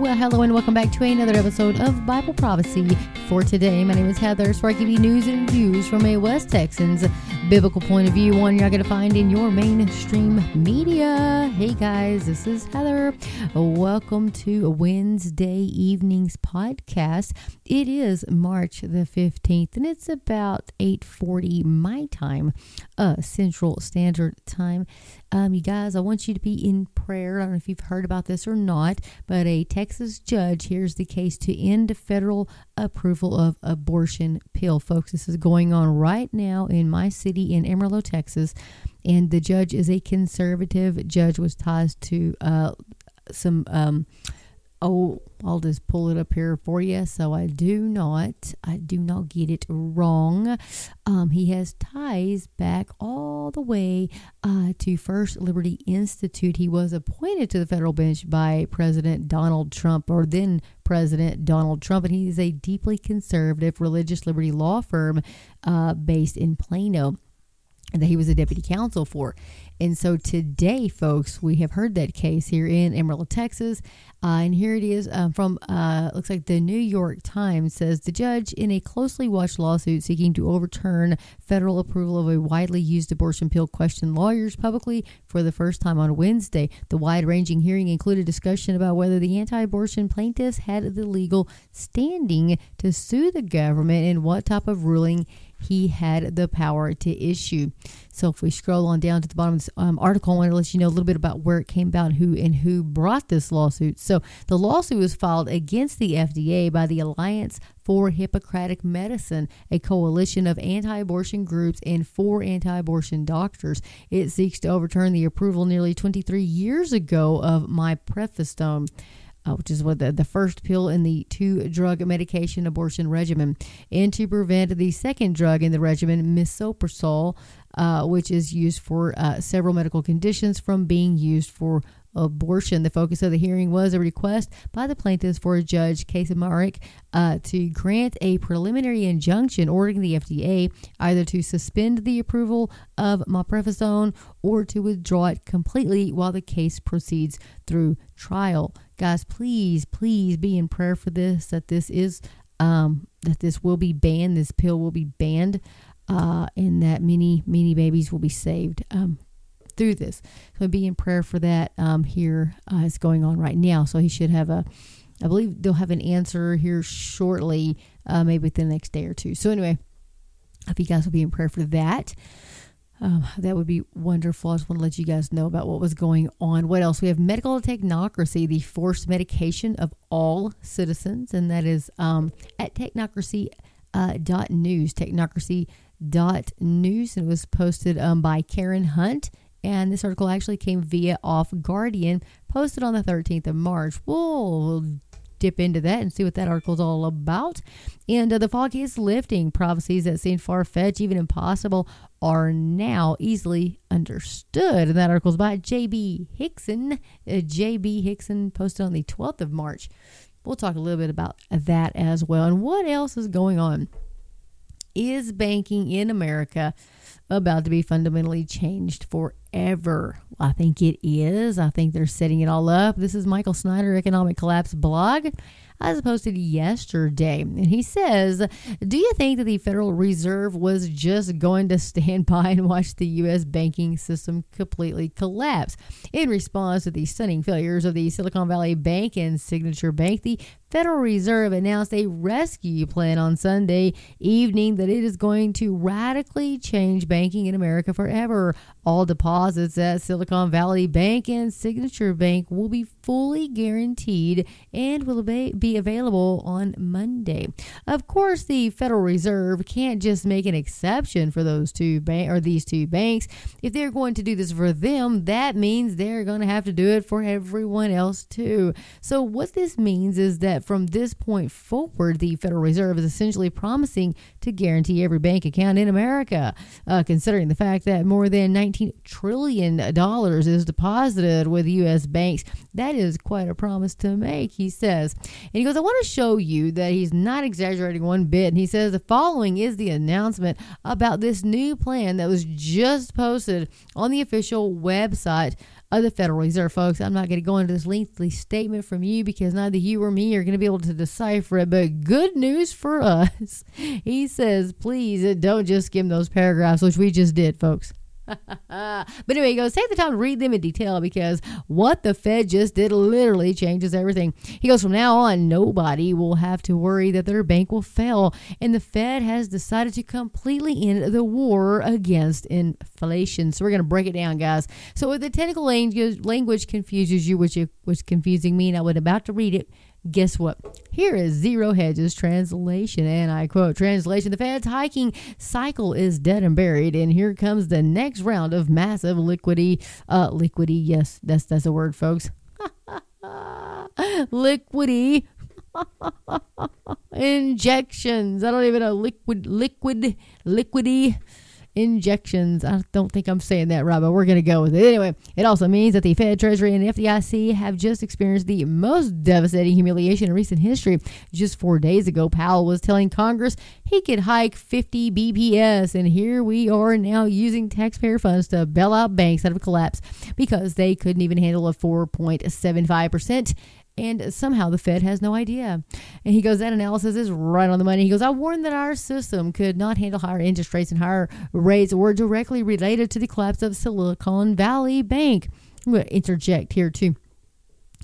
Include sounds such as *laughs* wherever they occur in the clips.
Well, hello and welcome back to another episode of Bible Prophecy. For today, my name is Heather, so I give you news and views from a West Texans biblical point of view, one you're not going to find in your mainstream media. Hey guys, this is Heather. Welcome to Wednesday evening's podcast. It is March the 15th, and it's about 8:40 my time, uh, Central Standard Time. Um, you guys, I want you to be in prayer. I don't know if you've heard about this or not, but a Texas judge hears the case to end federal approval of abortion pill. Folks, this is going on right now in my city in Amarillo, Texas, and the judge is a conservative judge with ties to uh, some. Um, oh, I'll just pull it up here for you. So I do not, I do not get it wrong. Um, he has ties back all the way uh, to First Liberty Institute. He was appointed to the federal bench by President Donald Trump, or then President Donald Trump, and he is a deeply conservative religious liberty law firm uh, based in Plano that he was a deputy counsel for. And so today, folks, we have heard that case here in Amarillo, Texas. Uh, and here it is um, from, uh, looks like the New York Times says the judge in a closely watched lawsuit seeking to overturn federal approval of a widely used abortion pill questioned lawyers publicly for the first time on Wednesday. The wide ranging hearing included discussion about whether the anti abortion plaintiffs had the legal standing to sue the government and what type of ruling he had the power to issue. So if we scroll on down to the bottom of this um, article, I want to let you know a little bit about where it came about, who and who brought this lawsuit. So the lawsuit was filed against the FDA by the Alliance for Hippocratic Medicine, a coalition of anti-abortion groups and four anti-abortion doctors. It seeks to overturn the approval nearly 23 years ago of my mifepristone uh, which is what the, the first pill in the two drug medication abortion regimen, and to prevent the second drug in the regimen, misoprostol, uh, which is used for uh, several medical conditions, from being used for abortion. The focus of the hearing was a request by the plaintiffs for judge, Kacsmaryk, uh, to grant a preliminary injunction ordering the FDA either to suspend the approval of mifepristone or to withdraw it completely while the case proceeds through trial. Guys, please, please be in prayer for this, that this is, um, that this will be banned, this pill will be banned, uh, and that many, many babies will be saved. Um, through this. So be in prayer for that um, here. Uh, it's going on right now. So he should have a, I believe they'll have an answer here shortly, uh, maybe within the next day or two. So anyway, I hope you guys will be in prayer for that. Um, that would be wonderful. I just want to let you guys know about what was going on. What else? We have medical technocracy, the forced medication of all citizens, and that is um, at technocracy uh, dot news, technocracy dot news, and it was posted um, by Karen Hunt and this article actually came via Off Guardian, posted on the 13th of March. We'll dip into that and see what that article is all about. And uh, the fog is lifting. Prophecies that seemed far fetched, even impossible, are now easily understood. And that article is by J.B. Hixson. Uh, J.B. Hixson posted on the 12th of March. We'll talk a little bit about that as well. And what else is going on? Is banking in America about to be fundamentally changed forever. I think it is. I think they're setting it all up. This is Michael Snyder, Economic Collapse blog. I was posted yesterday. And he says, Do you think that the Federal Reserve was just going to stand by and watch the U.S. banking system completely collapse? In response to the stunning failures of the Silicon Valley Bank and Signature Bank, the Federal Reserve announced a rescue plan on Sunday evening that it is going to radically change banking in America forever. All deposits at Silicon Valley Bank and Signature Bank will be fully guaranteed and will be available on Monday. Of course, the Federal Reserve can't just make an exception for those two bank or these two banks. If they're going to do this for them, that means they're going to have to do it for everyone else too. So what this means is that that from this point forward, the Federal Reserve is essentially promising to guarantee every bank account in America, uh, considering the fact that more than $19 trillion is deposited with U.S. banks. That is quite a promise to make, he says. And he goes, I want to show you that he's not exaggerating one bit. And he says the following is the announcement about this new plan that was just posted on the official website of the Federal Reserve, folks. I'm not going to go into this lengthy statement from you because neither you or me are going to be able to decipher it. But good news for *laughs* us. He says, please don't just skim those paragraphs, which we just did, folks. *laughs* but anyway, he goes, take the time to read them in detail because what the Fed just did literally changes everything. He goes, from now on, nobody will have to worry that their bank will fail. And the Fed has decided to completely end the war against inflation. So we're going to break it down, guys. So if the technical language, confuses you, which was confusing me, and I was about to read it, Guess what? Here is Zero Hedge's translation, and I quote Translation The Fed's hiking cycle is dead and buried, and here comes the next round of massive liquidity. Uh, liquidity, yes, that's, that's a word, folks. *laughs* liquidity *laughs* injections. I don't even know. Liquid, liquid, liquidy injections. I don't think I'm saying that right, but we're going to go with it. Anyway, it also means that the Fed, Treasury, and FDIC have just experienced the most devastating humiliation in recent history. Just four days ago, Powell was telling Congress he could hike 50 BPS, and here we are now using taxpayer funds to bail out banks out of collapse because they couldn't even handle a 4.75% and somehow the Fed has no idea. And he goes, that analysis is right on the money. He goes, I warned that our system could not handle higher interest rates and higher rates were directly related to the collapse of Silicon Valley Bank. I'm going to interject here too.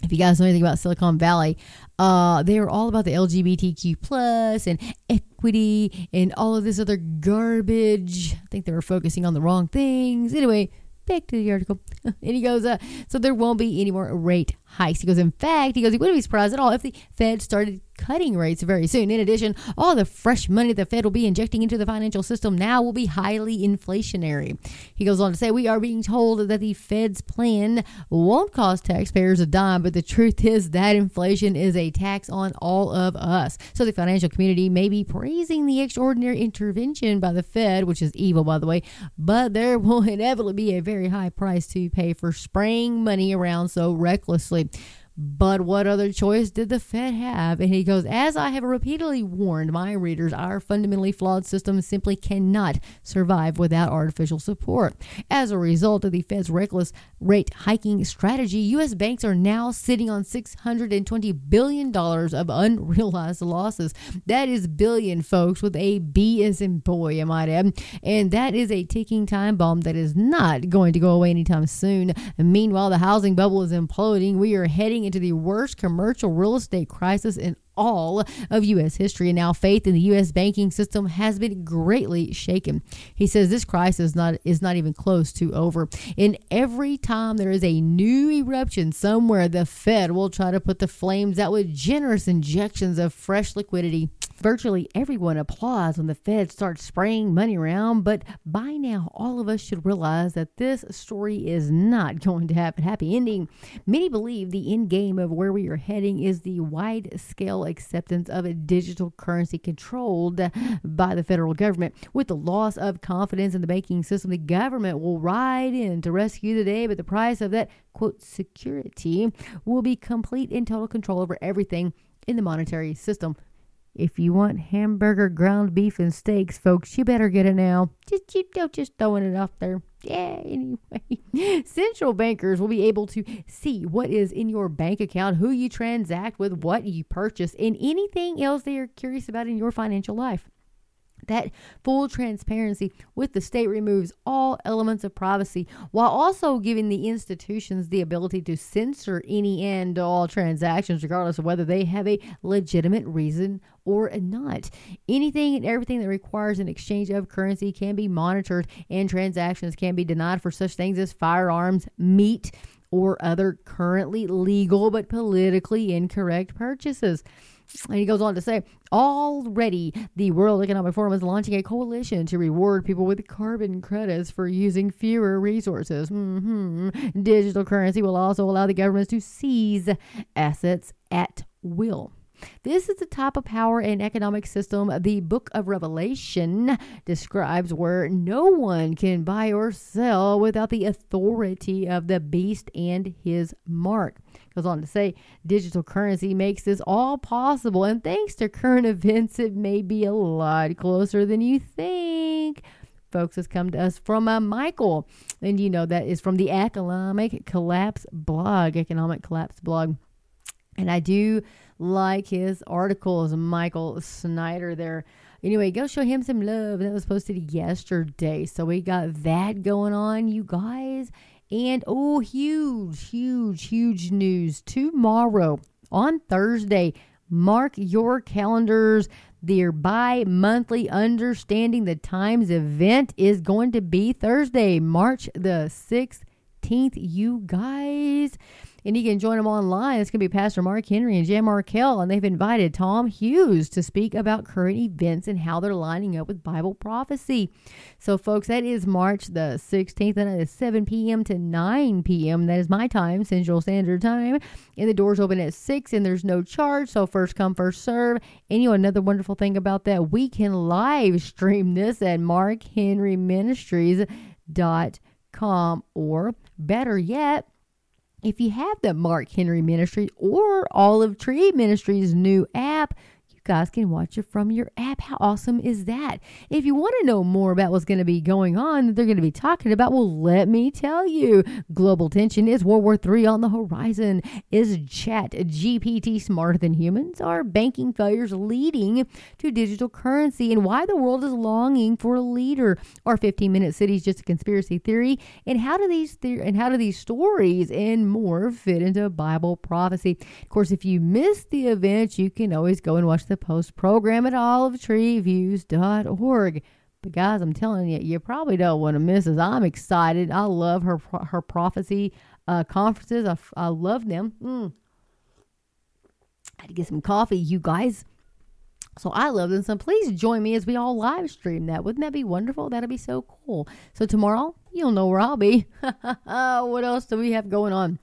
If you guys know anything about Silicon Valley, uh, they are all about the LGBTQ plus and equity and all of this other garbage. I think they were focusing on the wrong things. Anyway, back to the article. *laughs* and he goes, uh, so there won't be any more rate hikes. He goes, in fact, he goes, he wouldn't be surprised at all if the Fed started cutting rates very soon. In addition, all the fresh money the Fed will be injecting into the financial system now will be highly inflationary. He goes on to say, We are being told that the Fed's plan won't cost taxpayers a dime, but the truth is that inflation is a tax on all of us. So the financial community may be praising the extraordinary intervention by the Fed, which is evil, by the way, but there will *laughs* inevitably be a very high price to pay for spraying money around so recklessly. But what other choice did the Fed have? And he goes, As I have repeatedly warned my readers, our fundamentally flawed system simply cannot survive without artificial support. As a result of the Fed's reckless rate hiking strategy, U.S. banks are now sitting on $620 billion of unrealized losses. That is billion, folks, with a B as in boy, I might add. And that is a ticking time bomb that is not going to go away anytime soon. meanwhile, the housing bubble is imploding. We are heading into the worst commercial real estate crisis in all of U.S. history, and now faith in the U.S. banking system has been greatly shaken. He says this crisis not, is not even close to over. And every time there is a new eruption somewhere, the Fed will try to put the flames out with generous injections of fresh liquidity. Virtually everyone applauds when the Fed starts spraying money around, but by now all of us should realize that this story is not *laughs* going to have a happy ending. Many believe the end game of where we are heading is the wide scale acceptance of a digital currency controlled by the federal government. With the loss of confidence in the banking system, the government will ride in to rescue the day, but the price of that, quote, security will be complete and total control over everything in the monetary system. If you want hamburger, ground beef, and steaks, folks, you better get it now. Just you know, just throwing it out there. Yeah, anyway. *laughs* Central bankers will be able to see what is in your bank account, who you transact with, what you purchase, and anything else they are curious about in your financial life. That full transparency with the state removes all elements of privacy while also giving the institutions the ability to censor any and all transactions, regardless of whether they have a legitimate reason or not. Anything and everything that requires an exchange of currency can be monitored, and transactions can be denied for such things as firearms, meat, or other currently legal but politically incorrect purchases. And he goes on to say, already the World Economic Forum is launching a coalition to reward people with carbon credits for using fewer resources. Mm-hmm. Digital currency will also allow the governments to seize assets at will. This is the type of power and economic system the book of Revelation describes where no one can buy or sell without the authority of the beast and his mark. Goes on to say digital currency makes this all possible, and thanks to current *laughs* events, it may be a lot closer than you think folks, has come to us from uh, Michael. And you know, that is from the Economic Collapse blog, Economic Collapse blog. And I do like his articles, Michael Snyder there. Anyway, go show him some love. That was posted yesterday. So we got that going on, you guys. And oh, huge, huge, huge news tomorrow on Thursday. Mark your calendars. Their bi monthly Understanding the Times event is going to be Thursday, March the 16th. You guys and you can join them online. It's going to be Pastor Mark Henry and Jan Markell, and they've invited Tom Hughes to speak about current events and how they're lining up with Bible prophecy. So, folks, that is March the 16th, and it is 7 p.m. to 9 p.m. That is my time, Central Standard Time. And the doors open at 6, and there's no charge. So, first come, first serve. And you know, another wonderful thing about that, we can live stream this at Mark Henry Ministries.com, or better yet, if you have the Mark Henry Ministry or Olive Tree Ministries new app, guys can watch it from your app. How awesome is that? If you want to know more about what's going to be going on, that they're going to be talking about, well, let me tell you. Global tension is World War III on the horizon. Is Chat GPT smarter than humans? Are banking failures leading to digital currency? And why the world is longing for a leader? Are 15 minute cities just a conspiracy theory? And how do these the- and how do these stories and more fit into Bible prophecy? Of course, if you missed the event, you can always go and watch the the post program at olivetreeviews.org. But guys, I'm telling you, you probably don't want to miss this. I'm excited. I love her her prophecy uh, conferences. I, I love them. Mm. I had to get some coffee, you guys. So I love them. So please join me as we all live stream that. Wouldn't that be wonderful? That'd be so cool. So tomorrow, you'll know where I'll be. *laughs* what else do we have going on?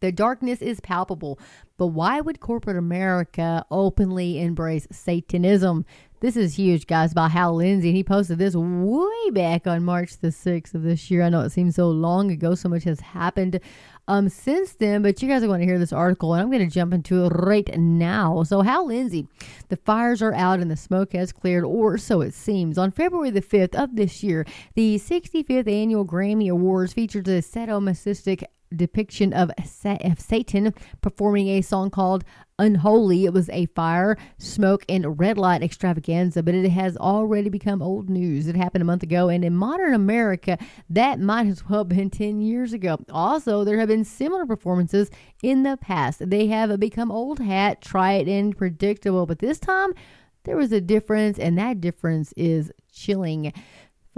The darkness is palpable, but why would corporate America openly embrace Satanism? This is huge, guys, by Hal Lindsey. He posted this way back on March the 6th of this year. I know it seems so long ago, so much has happened um, since then, but you guys are going to hear this article, and I'm going to jump into it right now. So, Hal Lindsey, the fires are out and the smoke has cleared, or so it seems. On February the 5th of this year, the 65th annual Grammy Awards featured a sadomasochistic depiction of, Satan performing a song called Unholy. It was a fire, smoke, and red light extravaganza, but it has already become old news. It happened a month ago, and in modern America, that might as well have been 10 years ago. Also, there have been similar performances in the past. They have become old hat, try it, and predictable, but this time there was a difference, and that difference is chilling.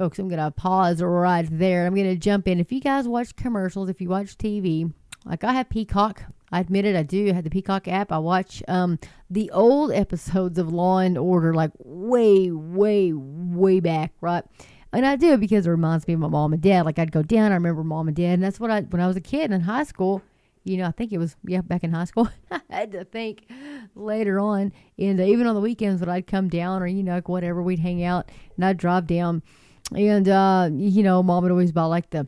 Folks, I'm going to pause right there. I'm going to jump in. If you guys watch commercials, if you watch TV, like I have Peacock, I admit it, I do. I have the Peacock app. I watch um, the old episodes of Law and Order, like way, way, way back, right? And I do because it reminds me of my mom and dad. Like I'd go down, I remember mom and dad, and that's what I when I was a kid in high school. You know, I think it was yeah back in high school. *laughs* I had to think later on, and even on the weekends when I'd come down or you know whatever, we'd hang out and I'd drive down and, uh, you know, mom would always buy like the,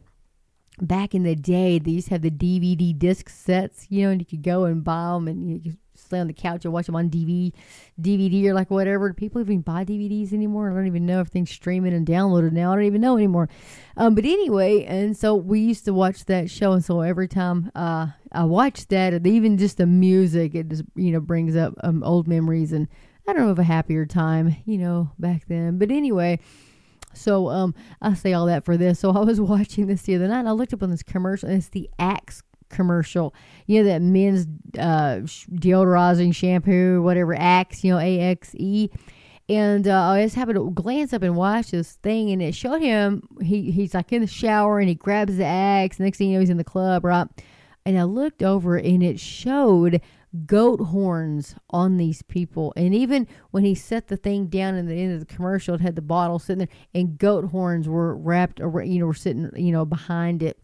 back in the day, they used to have the DVD disc sets, you know, and you could go and buy them and you could lay on the couch and watch them on DVD, DVD or like whatever. Do people even buy DVDs anymore? I don't even know. Everything's streaming and downloaded now. I don't even know anymore. Um, but anyway, and so we used to watch that show. And so every time uh, I watched that, even just the music, it just, you know, brings up um, old memories and I don't know of a happier time, you know, back then. But anyway, so um, I say all that for this. So I was *laughs* watching this the other night. I looked up on this commercial, and it's the Axe commercial. You know that men's uh, deodorizing shampoo, whatever Axe, you know A X E. And uh, I just happened to glance up and watch this thing, and it showed him he he's like in the shower, and he grabs the axe. Next thing you know, he's in the club, right? And I looked over, and it showed goat horns on these people. And even when he set the thing down in the end of the commercial, it had the bottle sitting there, and goat horns were wrapped, around, you know, were sitting, you know, behind it.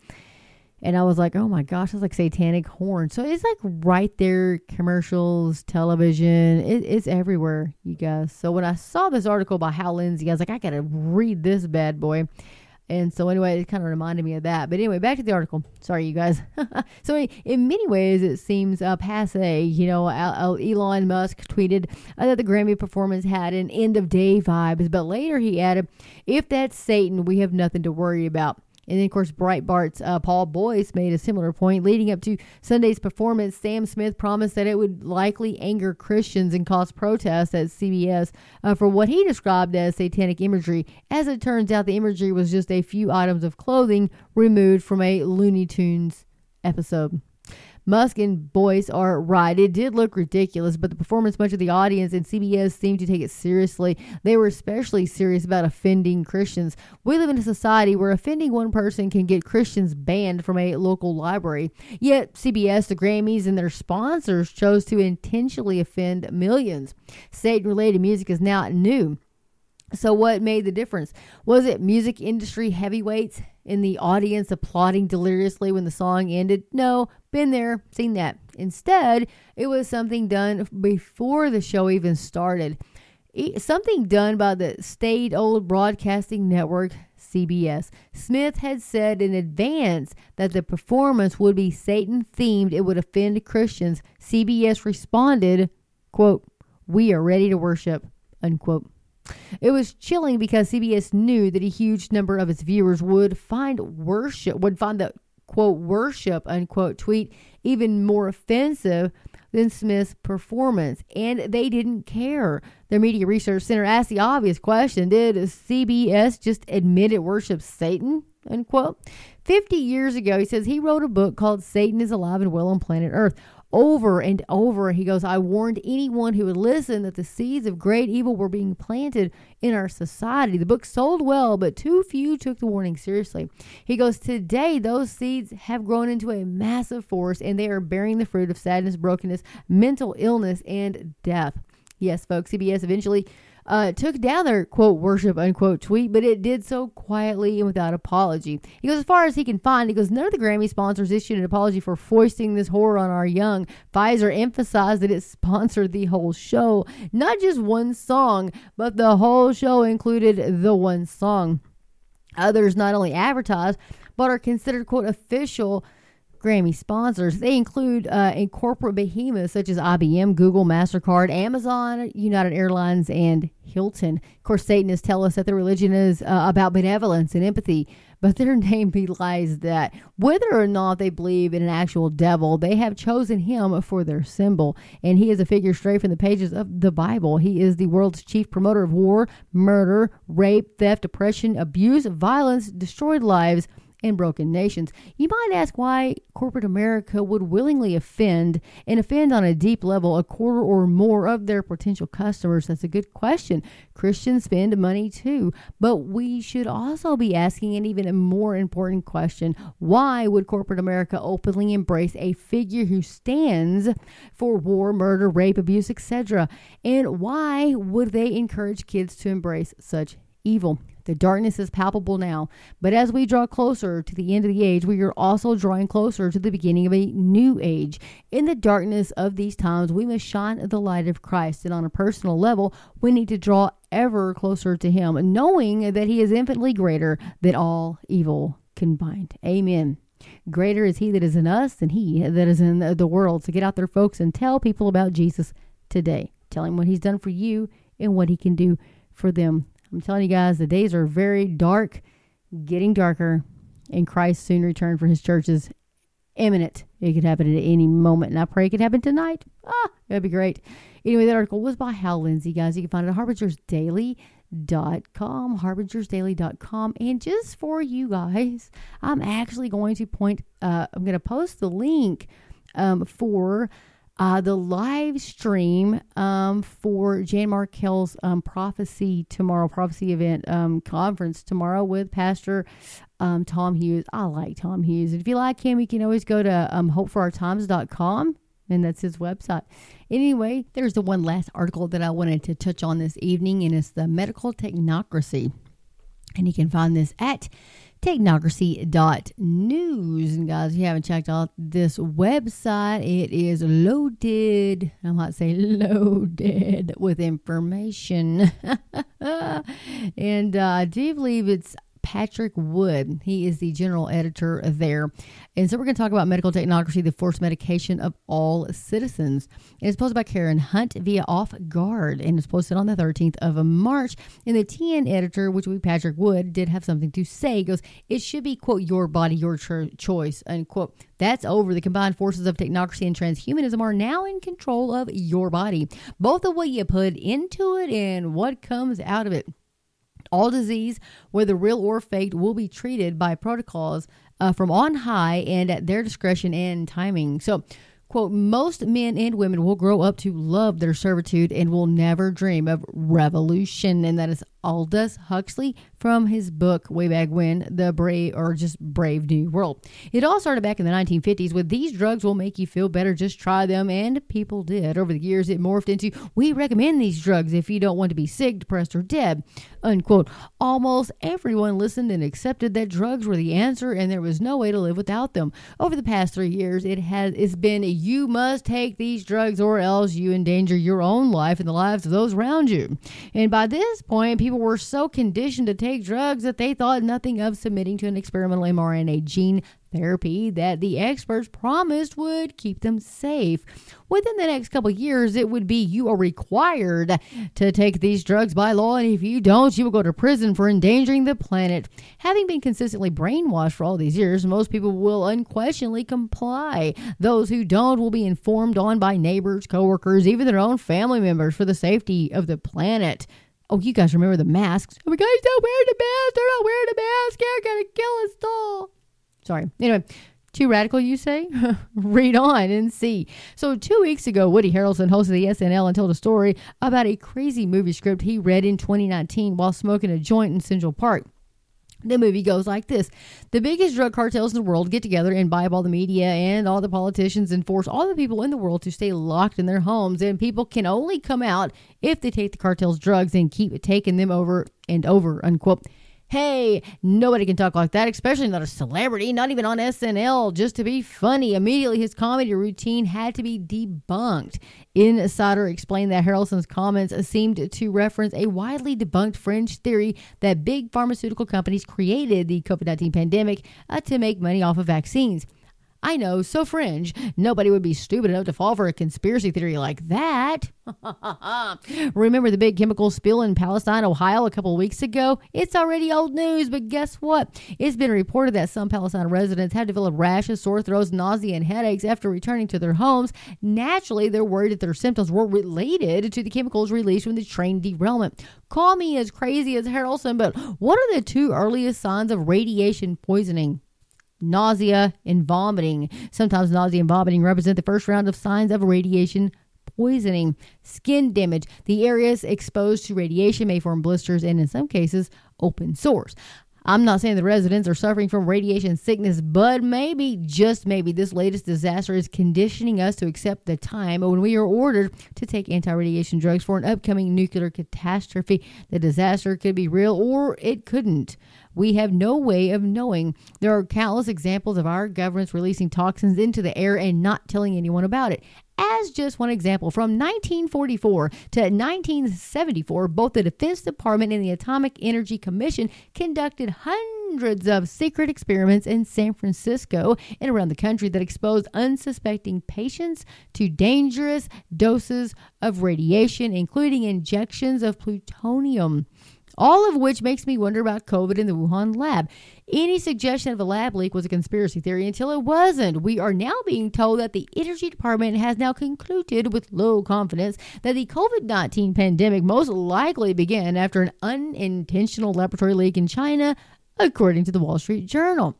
And I was like, oh my gosh, it's like satanic horn. So it's like right there, commercials, television, it, it's everywhere, you guys. So when I saw this article by Hal Lindsey, I was like, I gotta read this bad boy. And so, anyway, it kind of reminded me of that. But anyway, back to the article. Sorry, you guys. *laughs* so, in many ways, it seems uh, passe. You know, Elon Musk tweeted uh, that the Grammy performance had an end of day vibes, but later he added, "If that's Satan, we have nothing to worry about." And then, of course, Breitbart's uh, Paul Boyce made a similar point. Leading up to Sunday's performance, Sam Smith promised that it would likely anger Christians and cause protests at CBS uh, for what he described as satanic imagery. As it turns out, the imagery was just a few items of clothing removed from a Looney Tunes episode. Musk and Boyce are right. It did look ridiculous, but the performance, much of the audience and CBS seemed to take it seriously. They were especially serious about offending Christians. We live in a society where offending one person can get Christians banned from a local library. Yet CBS, the Grammys, and their sponsors chose to intentionally offend millions. Satan related music is now new. So, what made the difference? Was it music industry heavyweights in the audience applauding deliriously when the song ended? No, been there, seen that. Instead, it was something done before the show even started. Something done by the state old broadcasting network, CBS. Smith had said in advance that the performance would be Satan themed, it would offend Christians. CBS responded, quote, We are ready to worship, unquote. It was chilling because CBS knew that a huge number of its viewers would find worship, would find the quote worship unquote tweet even more offensive than Smith's performance, and they didn't care. Their media research center asked the obvious question: Did CBS just admit it worships Satan? Unquote. Fifty years ago, he says he wrote a book called "Satan is Alive and Well on Planet Earth." Over and over. He goes, I warned anyone who would listen that the seeds of great evil were being planted in our society. The book sold well, but too few took the warning seriously. He goes, Today, those seeds have grown into a massive force and they are bearing the fruit of sadness, brokenness, mental illness, and death. Yes, folks, CBS eventually uh, took down their quote worship unquote tweet, but it did so quietly and without apology. He goes as far as he can find. He goes none of the Grammy sponsors issued an apology for foisting this horror on our young. Pfizer emphasized that it sponsored the whole show, not just one song, but the whole show included the one song. Others not only advertise but are considered quote official Grammy sponsors. They include uh, a corporate behemoths such as IBM, Google, MasterCard, Amazon, United Airlines, and Hilton. Of course, Satanists tell us that their religion is uh, about benevolence and empathy, but their *laughs* name belies that. Whether or not they believe in an actual devil, they have chosen him for their symbol, and he is a figure straight from the pages of the Bible. He is the world's chief promoter of war, murder, rape, theft, oppression, abuse, violence, destroyed lives and broken nations. You might ask why corporate America would willingly offend and offend on a deep level a quarter or more of their potential customers. That's a good question. Christians spend money too, but we should also be asking an even more important question why would corporate America openly embrace a figure who stands for war, murder, rape, abuse, etc.? And why would they encourage kids to embrace such evil? The darkness is palpable now, but as we draw closer to the end of the age, we are also drawing closer to the beginning of a new age. In the darkness of these times, we must shine the light of Christ, and on a personal level, we need to draw ever closer to Him, knowing that He is infinitely greater than all evil combined. Amen. Greater is He that is in us than He that is in the world. So get out there, folks, and tell people about Jesus today. Tell Him what He's done for you and what He can do for them. I'm telling you guys, the days are very dark, getting darker, and Christ's soon return for his church is imminent. It could happen at any moment, and I pray it could happen tonight. Ah, that'd be great. Anyway, that article was by Hal Lindsey, guys. You can find it at harbingersdaily.com, harbingersdaily.com. And just for you guys, I'm actually going to point, uh, I'm going to post the link um, for uh, the live stream um, for Jan Markell's um, prophecy tomorrow, prophecy event um, conference tomorrow with Pastor um, Tom Hughes. I like Tom Hughes. If you like him, you can always go to um, hopeforourtimes.com and that's his website. Anyway, there's the one last article that I wanted to touch on this evening, and it's the medical technocracy. And you can find this at technocracy.news. And guys, if you haven't checked out this website, it is loaded. I might say loaded with information. *laughs* and uh, I do believe it's Patrick Wood. He is the general editor there. And so we're going to talk about medical technocracy, the forced medication of all citizens. It's posted by Karen Hunt via Off Guardian it's posted on the 13th of March. And the TN editor, which would be Patrick Wood, did have something to say. He goes, It should be, quote, your body, your cho- choice, unquote. That's over. The combined forces of technocracy and transhumanism are now in control of your body, both of what you put into it and what comes out of it. All disease, whether real or faked, will be treated by protocols uh, from on high and at their discretion and timing. So, quote, most men and women will grow up to love their servitude and will never dream of revolution. And that is Aldous Huxley from his book way back when, The Brave or just Brave New World. It all started back in the 1950s with these drugs will make you feel better, just try them, and people did. Over the years, it morphed into we recommend these drugs if you don't want to be sick, depressed, or dead. Unquote. Almost everyone listened and accepted that drugs were the answer and there was no way to live without them. Over the past three years, it has it's been you must take these drugs or else you endanger your own life and the lives of those around you. And by this point, people were so conditioned to take drugs that they thought nothing of submitting to an experimental mRNA gene therapy that the experts promised would keep them safe. Within the next couple years, it would be you are required to take these drugs by law, and if you don't, you will go to prison for endangering the planet. Having been consistently brainwashed for all these years, most people will unquestionably comply. Those who don't will be informed on by neighbors, coworkers, even their own family members for the safety of the planet. Oh, you guys remember the masks? Oh, my guys don't wear the mask. They're not wearing the mask. They're going to kill us all. Sorry. Anyway, too radical, you say? *laughs* Read on and see. So, two weeks ago, Woody Harrelson hosted the SNL and told a story about a crazy movie script he read in 2019 while smoking a joint in Central Park. The movie goes like this The biggest drug cartels in the world get together and buy up all the media and all the politicians and force all the people in the world to stay locked in their homes. And people can only come out if they take the cartel's drugs and keep taking them over and over, unquote. Hey, nobody can talk like that, especially not a celebrity, not even on SNL, just to be funny. Immediately, his comedy routine had to be debunked. Insider explained that Harrelson's comments seemed to reference a widely debunked fringe theory that big pharmaceutical companies created the COVID 19 pandemic uh, to make money off of vaccines. I know, so fringe. Nobody would be stupid enough to fall for a conspiracy theory like that. *laughs* Remember the big chemical spill in Palestine, Ohio, a couple weeks ago? It's already old news, but guess what? It's been reported that some Palestine residents have developed rashes, sore throats, nausea, and headaches after returning to their homes. Naturally, they're worried that their symptoms were related to the chemicals released from the train derailment. Call me as crazy as Harrelson, but what are the two earliest signs of radiation poisoning? Nausea, and vomiting. Sometimes nausea and vomiting represent the first round of signs of radiation poisoning. Skin damage. The areas exposed to radiation may form blisters and, in some cases, open sores. I'm not saying the residents are suffering from radiation sickness, but maybe, just maybe, this latest disaster is conditioning us to accept the time when we are ordered to take anti radiation drugs for an upcoming nuclear catastrophe. The disaster could be real or it couldn't. We have no way of knowing. There are countless examples of our governments releasing toxins into the air and not telling anyone about it. As just one example, from 1944 to 1974, both the Defense Department and the Atomic Energy Commission conducted hundreds of secret experiments in San Francisco and around the country that exposed unsuspecting patients to dangerous doses of radiation, including injections of plutonium all of which makes me wonder about COVID in the Wuhan lab. Any suggestion of a lab leak was a conspiracy theory until it wasn't. We are now being told that the Energy Department has now concluded with low confidence that the COVID 19 pandemic most likely began after an unintentional laboratory leak in China, according to the Wall Street Journal.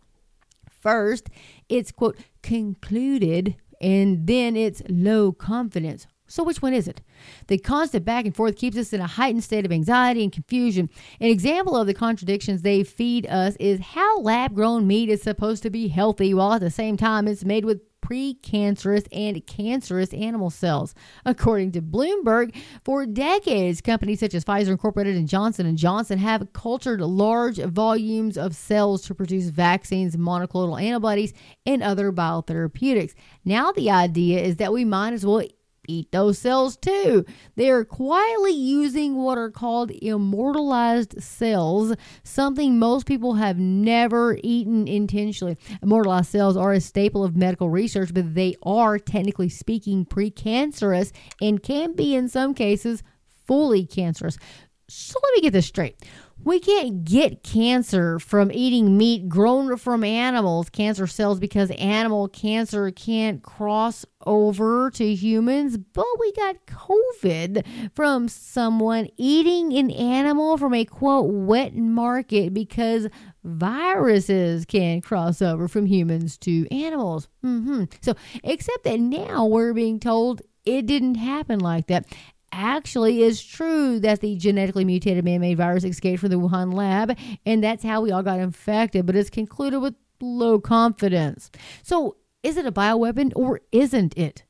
First, it's, quote, concluded, and then it's low confidence. So, which one is it? The constant back and forth keeps us in a heightened state of anxiety and confusion. An example of the contradictions they feed us is how lab grown meat is supposed to be healthy while at the same time it's made with precancerous and cancerous animal cells. According to Bloomberg, for decades, companies such as Pfizer Incorporated and Johnson & Johnson have cultured large volumes of cells to produce vaccines, monoclonal antibodies, and other biotherapeutics. Now the idea is that we might as well eat those cells too. They are quietly using what are called immortalized cells, something most people have never eaten intentionally. Immortalized cells are a staple of medical research, but they are, technically speaking, precancerous and can be, in some cases, fully cancerous. So let me get this straight. We can't get cancer from eating meat grown from animals, cancer cells, because animal cancer can't cross over to humans. But we got COVID from someone eating an animal from a quote wet market because viruses can cross over from humans to animals. Mm-hmm. So, except that now we're being told it didn't happen like that actually is true that the genetically mutated man made virus escaped from the Wuhan lab, and that's how we all got infected, but it's concluded with low confidence. So, is it a bioweapon or isn't it?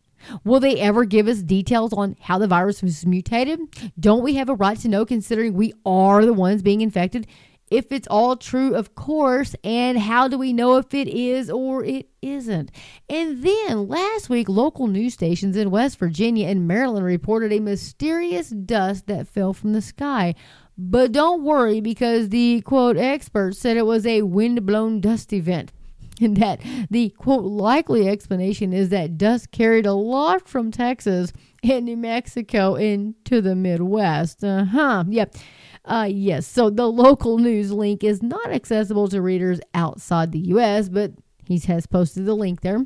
Will they ever give us details on how the virus was mutated? Don't we have a right to know considering we are the ones being infected? If it's all true, of course, and how do we know if it is or it isn't? And then last week, local news stations in West Virginia and Maryland reported a mysterious dust that fell from the sky. But don't worry because the quote experts said it was a wind blown dust event. *laughs* And that the quote likely explanation is that dust carried aloft from Texas and New Mexico into the Midwest. Uh huh. Yep. Yeah. Uh, yes, so the local news link is not accessible to readers outside the U.S., but he has posted the link there.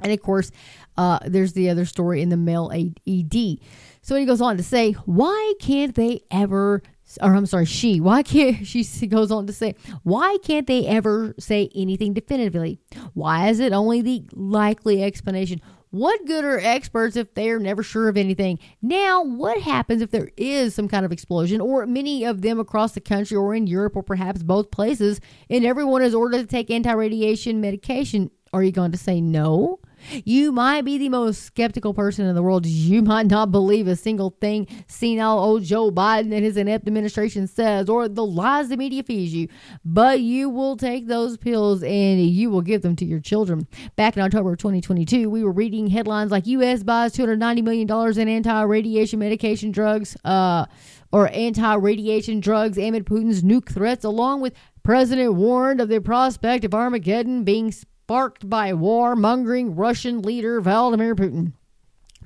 And of course, uh, there's the other story in the Mail ED. So he goes on to say, why can't they ever, or I'm sorry, she, why can't, *laughs* she goes on to say, why can't they ever say anything definitively? Why is it only the likely explanation? What good are experts if they're never sure of anything? Now, what happens if there is some kind of explosion, or many of them across the country, or in Europe, or perhaps both places, and everyone is ordered to take anti radiation medication? Are you going to say no? You might be the most skeptical person in the world. You might not believe a single thing senile old Joe Biden and his inept administration says or the lies the media feeds you, but you will take those pills and you will give them to your children. Back in October of 2022, we were reading headlines like U.S. buys $290 million in anti radiation medication drugs, uh, or anti radiation drugs amid Putin's nuke threats, along with President warned of the prospect of Armageddon being sparked by war mongering Russian leader Vladimir Putin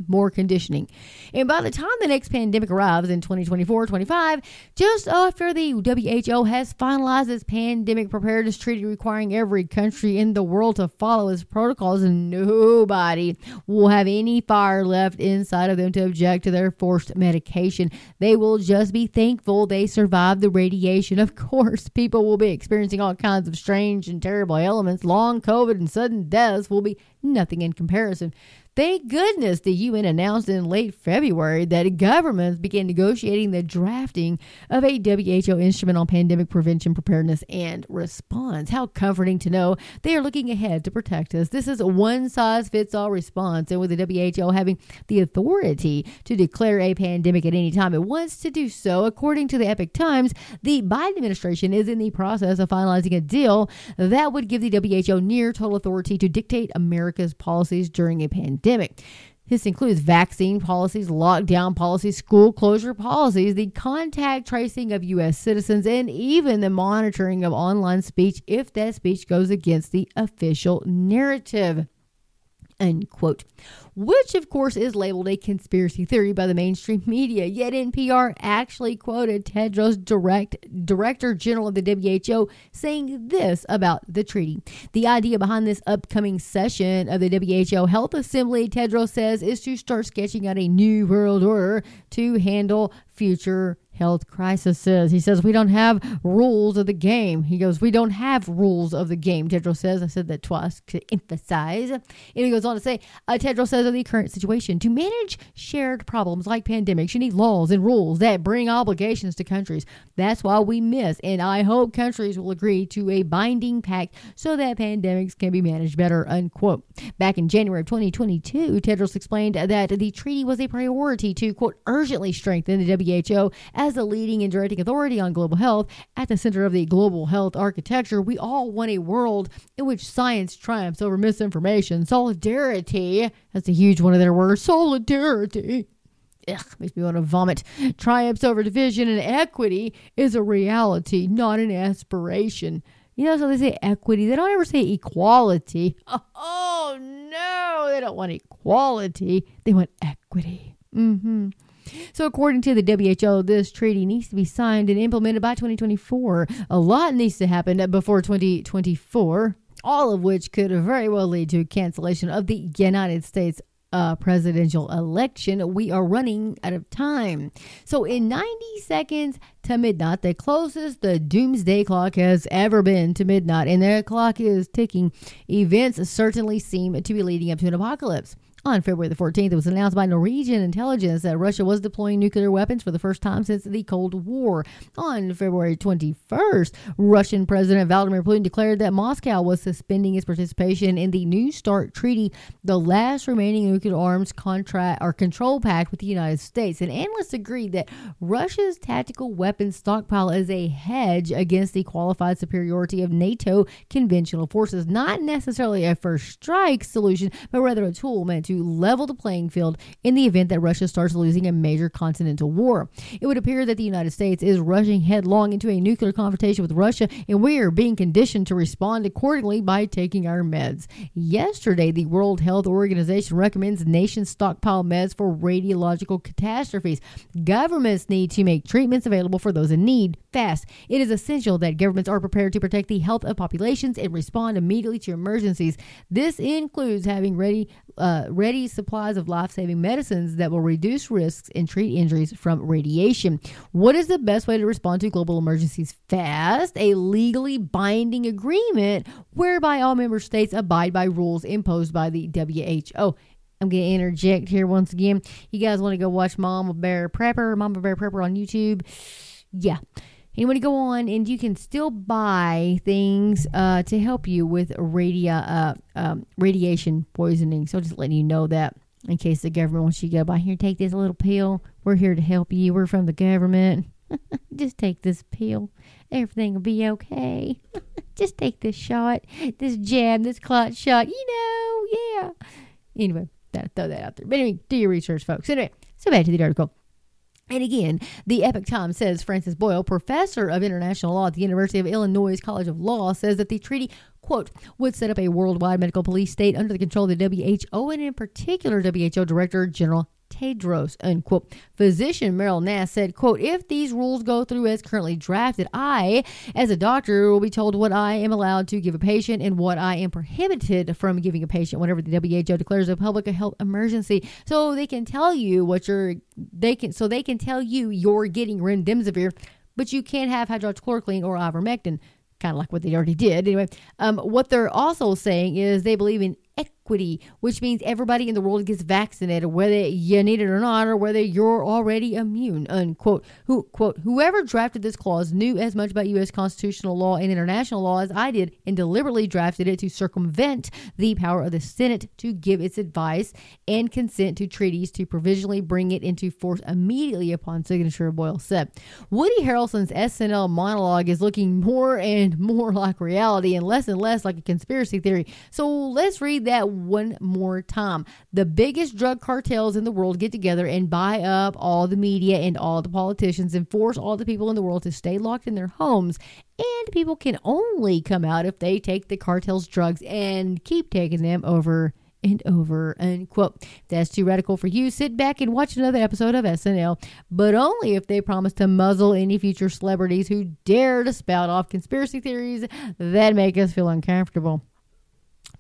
more conditioning. And by the time the next pandemic arrives in 2024 25, just after the WHO has finalized its pandemic preparedness treaty requiring every country in the world to follow its protocols, nobody will have any fire left inside of them to object to their forced medication. They will just be thankful they survived the radiation. Of course, people will be experiencing all kinds of strange and terrible elements. Long COVID and sudden deaths will be nothing in comparison. Thank goodness the UN announced in late February that governments began negotiating the drafting of a WHO instrument on pandemic prevention, preparedness, and response. How comforting to know they are looking ahead to protect us. This is a one size fits all response, and with the WHO having the authority to declare a pandemic at any time it wants to do so, according to the Epoch Times, the Biden administration is in the process of finalizing a deal that would give the WHO near total authority to dictate America's policies during a pandemic pandemic. This includes vaccine policies, lockdown policies, school closure policies, the contact tracing of U.S. citizens, and even the monitoring of online speech if that speech goes against the official narrative unquote. Which, of course, is labeled a conspiracy theory by the mainstream media. Yet NPR actually quoted Tedros, direct, Director General of the WHO, saying this about the treaty. The idea behind this upcoming session of the WHO Health Assembly, Tedros says, is to start sketching out a new world order to handle future health crisis. Says. He says, We don't have rules of the game. He goes, We don't have rules of the game, Tedros says. I said that twice to emphasize. And he goes on to say, uh, Tedros says of the current situation, to manage shared problems like pandemics, you need laws and rules that bring obligations to countries. That's why we miss. And I hope countries will agree to a binding pact so that pandemics can be managed better, unquote. Back in January of 2022, Tedros explained that the treaty was a priority to, quote, urgently strengthen the WHO as the leading and directing authority on global health. At the center of the global health architecture, we all want a world in which science triumphs over misinformation. Solidarity, that's a huge one of their words, solidarity. Ugh, makes me want to vomit. Triumphs over division and equity is a reality, not an aspiration. You know, so they say equity. They don't ever say equality. Oh, no, they don't want equality. They want equity. Mm-hmm. So, according to the WHO, this treaty needs to be signed and implemented by 2024. A lot needs to happen before 2024, all of which could very well lead to cancellation of the United States uh, presidential election. We are running out of time. So, in 90 seconds to midnight, the closest the doomsday clock has ever been to midnight, and their clock is ticking. Events certainly seem to be leading up to an apocalypse. On February the 14th, it was announced by Norwegian intelligence that Russia was deploying nuclear weapons for the first time since the Cold War. On February 21st, Russian President Vladimir Putin declared that Moscow was suspending its participation in the New START Treaty, the last remaining nuclear arms contract or control pact with the United States. And analysts agreed that Russia's tactical weapons stockpile is a hedge against the qualified superiority of NATO conventional forces, not necessarily a first strike solution, but rather a tool meant to level the playing field in the event that Russia starts losing a major continental war. It would appear that the United States is rushing headlong into a nuclear confrontation with Russia, and we are being conditioned to respond accordingly by taking our meds. Yesterday, the World Health Organization recommends nations stockpile meds for radiological catastrophes. Governments need to make treatments available for those in need fast. It is essential that governments are prepared to protect the health of populations and respond immediately to emergencies. This includes having ready uh, ready supplies of life saving medicines that will reduce risks and treat injuries from radiation. What is the best way to respond to global emergencies fast? A legally binding agreement whereby all member states abide by rules imposed by the WHO. I'm going to interject here once again. You guys want to go watch Mama Bear Prepper, Mama Bear Prepper on YouTube? Yeah. You want to go on, and you can still buy things uh, to help you with radia, uh, um, radiation poisoning. So just letting you know that in case the government wants you to go by here, take this little pill. We're here to help you. We're from the government. *laughs* just take this pill. Everything will be okay. *laughs* just take this shot, this jab, this clot shot. You know, yeah. Anyway, that, throw that out there. But anyway, do your research, folks. Anyway, so back to the article. And again, the Epoch Times says Francis Boyle, professor of international law at the University of Illinois College of Law, says that the treaty, quote, would set up a worldwide medical police state under the control of the WHO and in particular WHO Director General Tedros, unquote. Physician Meryl Nass said, quote, if these rules go through as currently drafted, I, as a doctor, will be told what I am allowed to give a patient and what I am prohibited from giving a patient whenever the WHO declares a public health emergency. So they can tell you what you're, they can, so they can tell you you're getting remdesivir, but you can't have hydroxychloroquine or ivermectin kind of like what they already did. Anyway, um, what they're also saying is they believe in equity, which means everybody in the world gets vaccinated, whether you need it or not, or whether you're already immune, unquote. Who, quote, whoever drafted this clause knew as much about U.S. constitutional law and international law as I did and deliberately drafted it to circumvent the power of the Senate to give its advice and consent to treaties to provisionally bring it into force immediately upon signature, Boyle said. Woody Harrelson's SNL monologue is looking more and more *laughs* like reality and less and less like a conspiracy theory. So let's read that one more time. The biggest drug cartels in the world get together and buy up all the media and all the politicians and force all the people in the world to stay locked in their homes. And people can only come out if they take the cartel's drugs and keep taking them over and over unquote. If that's too radical for you, sit back and watch another episode of SNL, but only if they promise to muzzle any future celebrities who dare to spout off conspiracy theories that make us feel uncomfortable.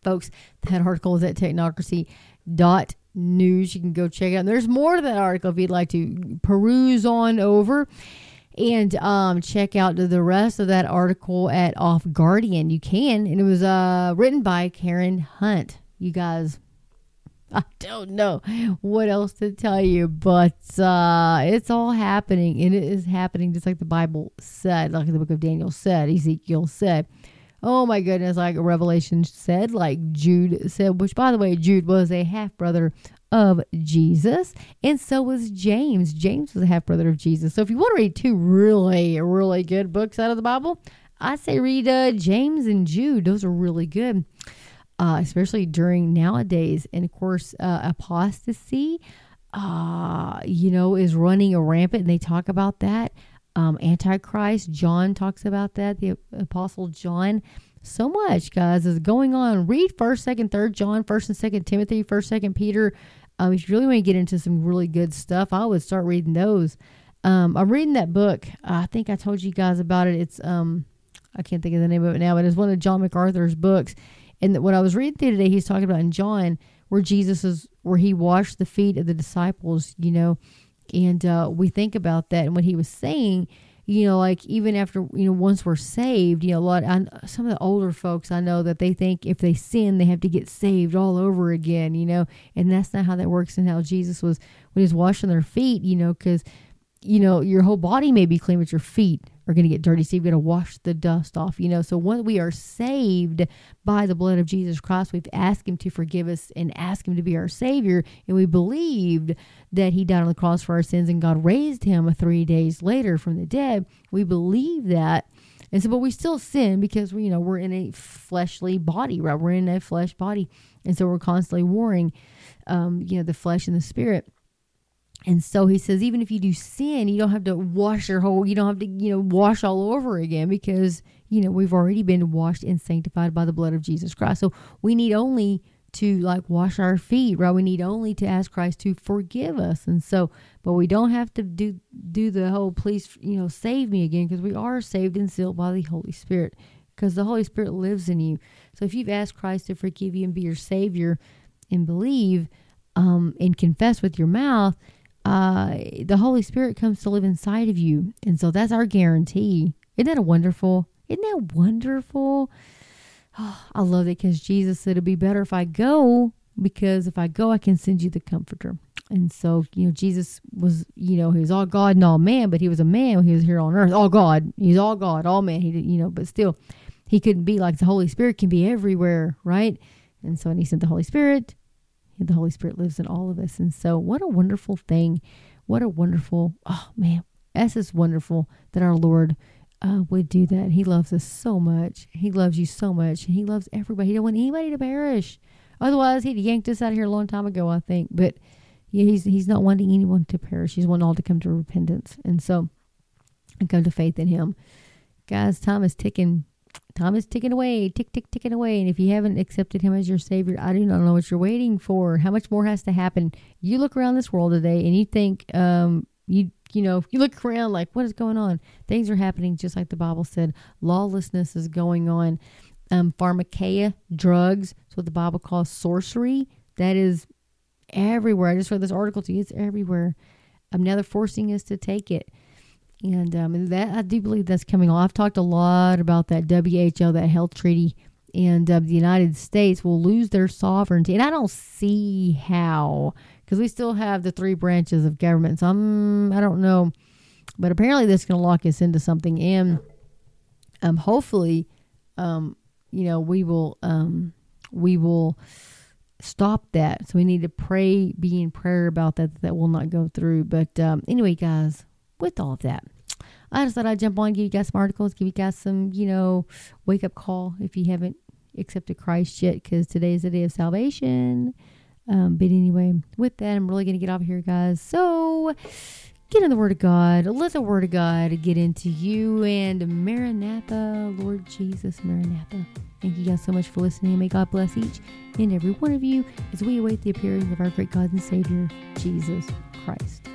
Folks, that article is at technocracy.news. You can go check it out. And there's more to that article if you'd like to peruse on over. and um, check out the rest of that article at Off Guardian. You can, and it was uh, written by Karen Hunt. You guys, I don't know what else to tell you, but uh, it's all happening, and it is happening just like the Bible said, like the book of Daniel said, Ezekiel said. Oh my goodness, like Revelation said, like Jude said, which by the way, Jude was a half brother of Jesus, and so was James. James was a half brother of Jesus. So if you want to read two really, really good books out of the Bible, I say read uh, James and Jude. Those are really good, uh, especially during nowadays. And of course, uh, apostasy, uh, you know, is running rampant, and they talk about that. Um, Antichrist, John talks about that. The Apostle John so much guys is going on read first second third john first and second timothy first second peter um, if you really want to get into some really good stuff, I would start reading those. Um, I'm reading that book. I think I told you guys about it. It's um, I can't think of the name of it now, but it's one of John MacArthur's books. And what I was reading through today, he's talking about in John where Jesus is, where he washed the feet of the disciples, you know, and uh, we think about that and what he was saying you know, like even after, you know, once we're saved, you know, a lot, I, some of the older folks I know that they think if they sin, they have to get saved all over again, you know, and that's not how that works and how Jesus was when he was washing their feet, you know, because, you know, your whole body may be clean, but your feet are going to get dirty. So you've got to wash the dust off, you know. So when we are saved by the blood of Jesus Christ, we've asked Him to forgive us and ask Him to be our Savior. And we believed that He died on the cross for our sins and God raised Him three days later from the dead. We believe that. And so, but we still sin because we, you know, we're in a fleshly body, right? We're in a flesh body. And so we're constantly warring, um, you know, the flesh and the spirit. And so he says, even if you do sin, you don't have to wash your whole, you don't have to, you know, wash all over again because, you know, we've already been washed and sanctified by the blood of Jesus Christ. So we need only to like wash our feet, right? We need only to ask Christ to forgive us. And so, but we don't have to do, do the whole, please, you know, save me again because we are saved and sealed by the Holy Spirit because the Holy Spirit lives in you. So if you've asked Christ to forgive you and be your Savior and believe um, and confess with your mouth, uh, the Holy Spirit comes to live inside of you. And so that's our guarantee. Isn't that a wonderful? Isn't that wonderful? Oh, *sighs* I love it because Jesus said it'd be better if I go because if I go, I can send you the comforter. And so, you know, Jesus was, you know, he was all God and all man, but he was a man when he was here on earth. All God. He's all God, all man. He you know, but still, he couldn't be like the Holy Spirit can be everywhere, right? And so, when he sent the Holy Spirit, the Holy Spirit lives in all of us. And so, what a wonderful thing. What a wonderful, oh man, this is wonderful that our Lord uh, would do that. He loves us so much. He loves you so much. And He loves everybody. He don't want anybody to perish. Otherwise, He'd yanked us out of here a long time ago, I think. But yeah, He's He's not wanting anyone to perish. He's wanting all to come to repentance. And so, and come to faith in Him. Guys, time is ticking time is ticking away, tick, tick, ticking away. And if you haven't accepted him as your savior, I do not know what you're waiting for. How much more has to happen? You look around this world today and you think, um, you, you know, you look around like, what is going on? Things are happening just like the Bible said. Lawlessness is going on. Um, pharmakeia, drugs, it's what the Bible calls sorcery. That is everywhere. I just read this article to you. It's everywhere. Um, now they're forcing us to take it. And um, that I do believe that's coming on. I've talked a lot about that WHO, that health treaty, and uh, the United States will lose their sovereignty. And I don't see how, because we still have the three branches of government. So I'm, I don't know, but apparently this is going to lock us into something. And um, hopefully, um, you know, we will, um, we will stop that. So we need to pray, be in prayer about that. That will not go through. But um, anyway, guys with all of that. I just thought I'd jump on, give you guys some articles, give you guys some, you know, wake up call if you haven't accepted Christ yet, because today is the day of salvation. Um, but anyway, with that, I'm really going to get off here, guys. So get in the Word of God. Let the Word of God get into you. And Maranatha, Lord Jesus, Maranatha. Thank you guys so much for listening. May God bless each and every one of you as we await the appearing of our great God and Savior, Jesus Christ.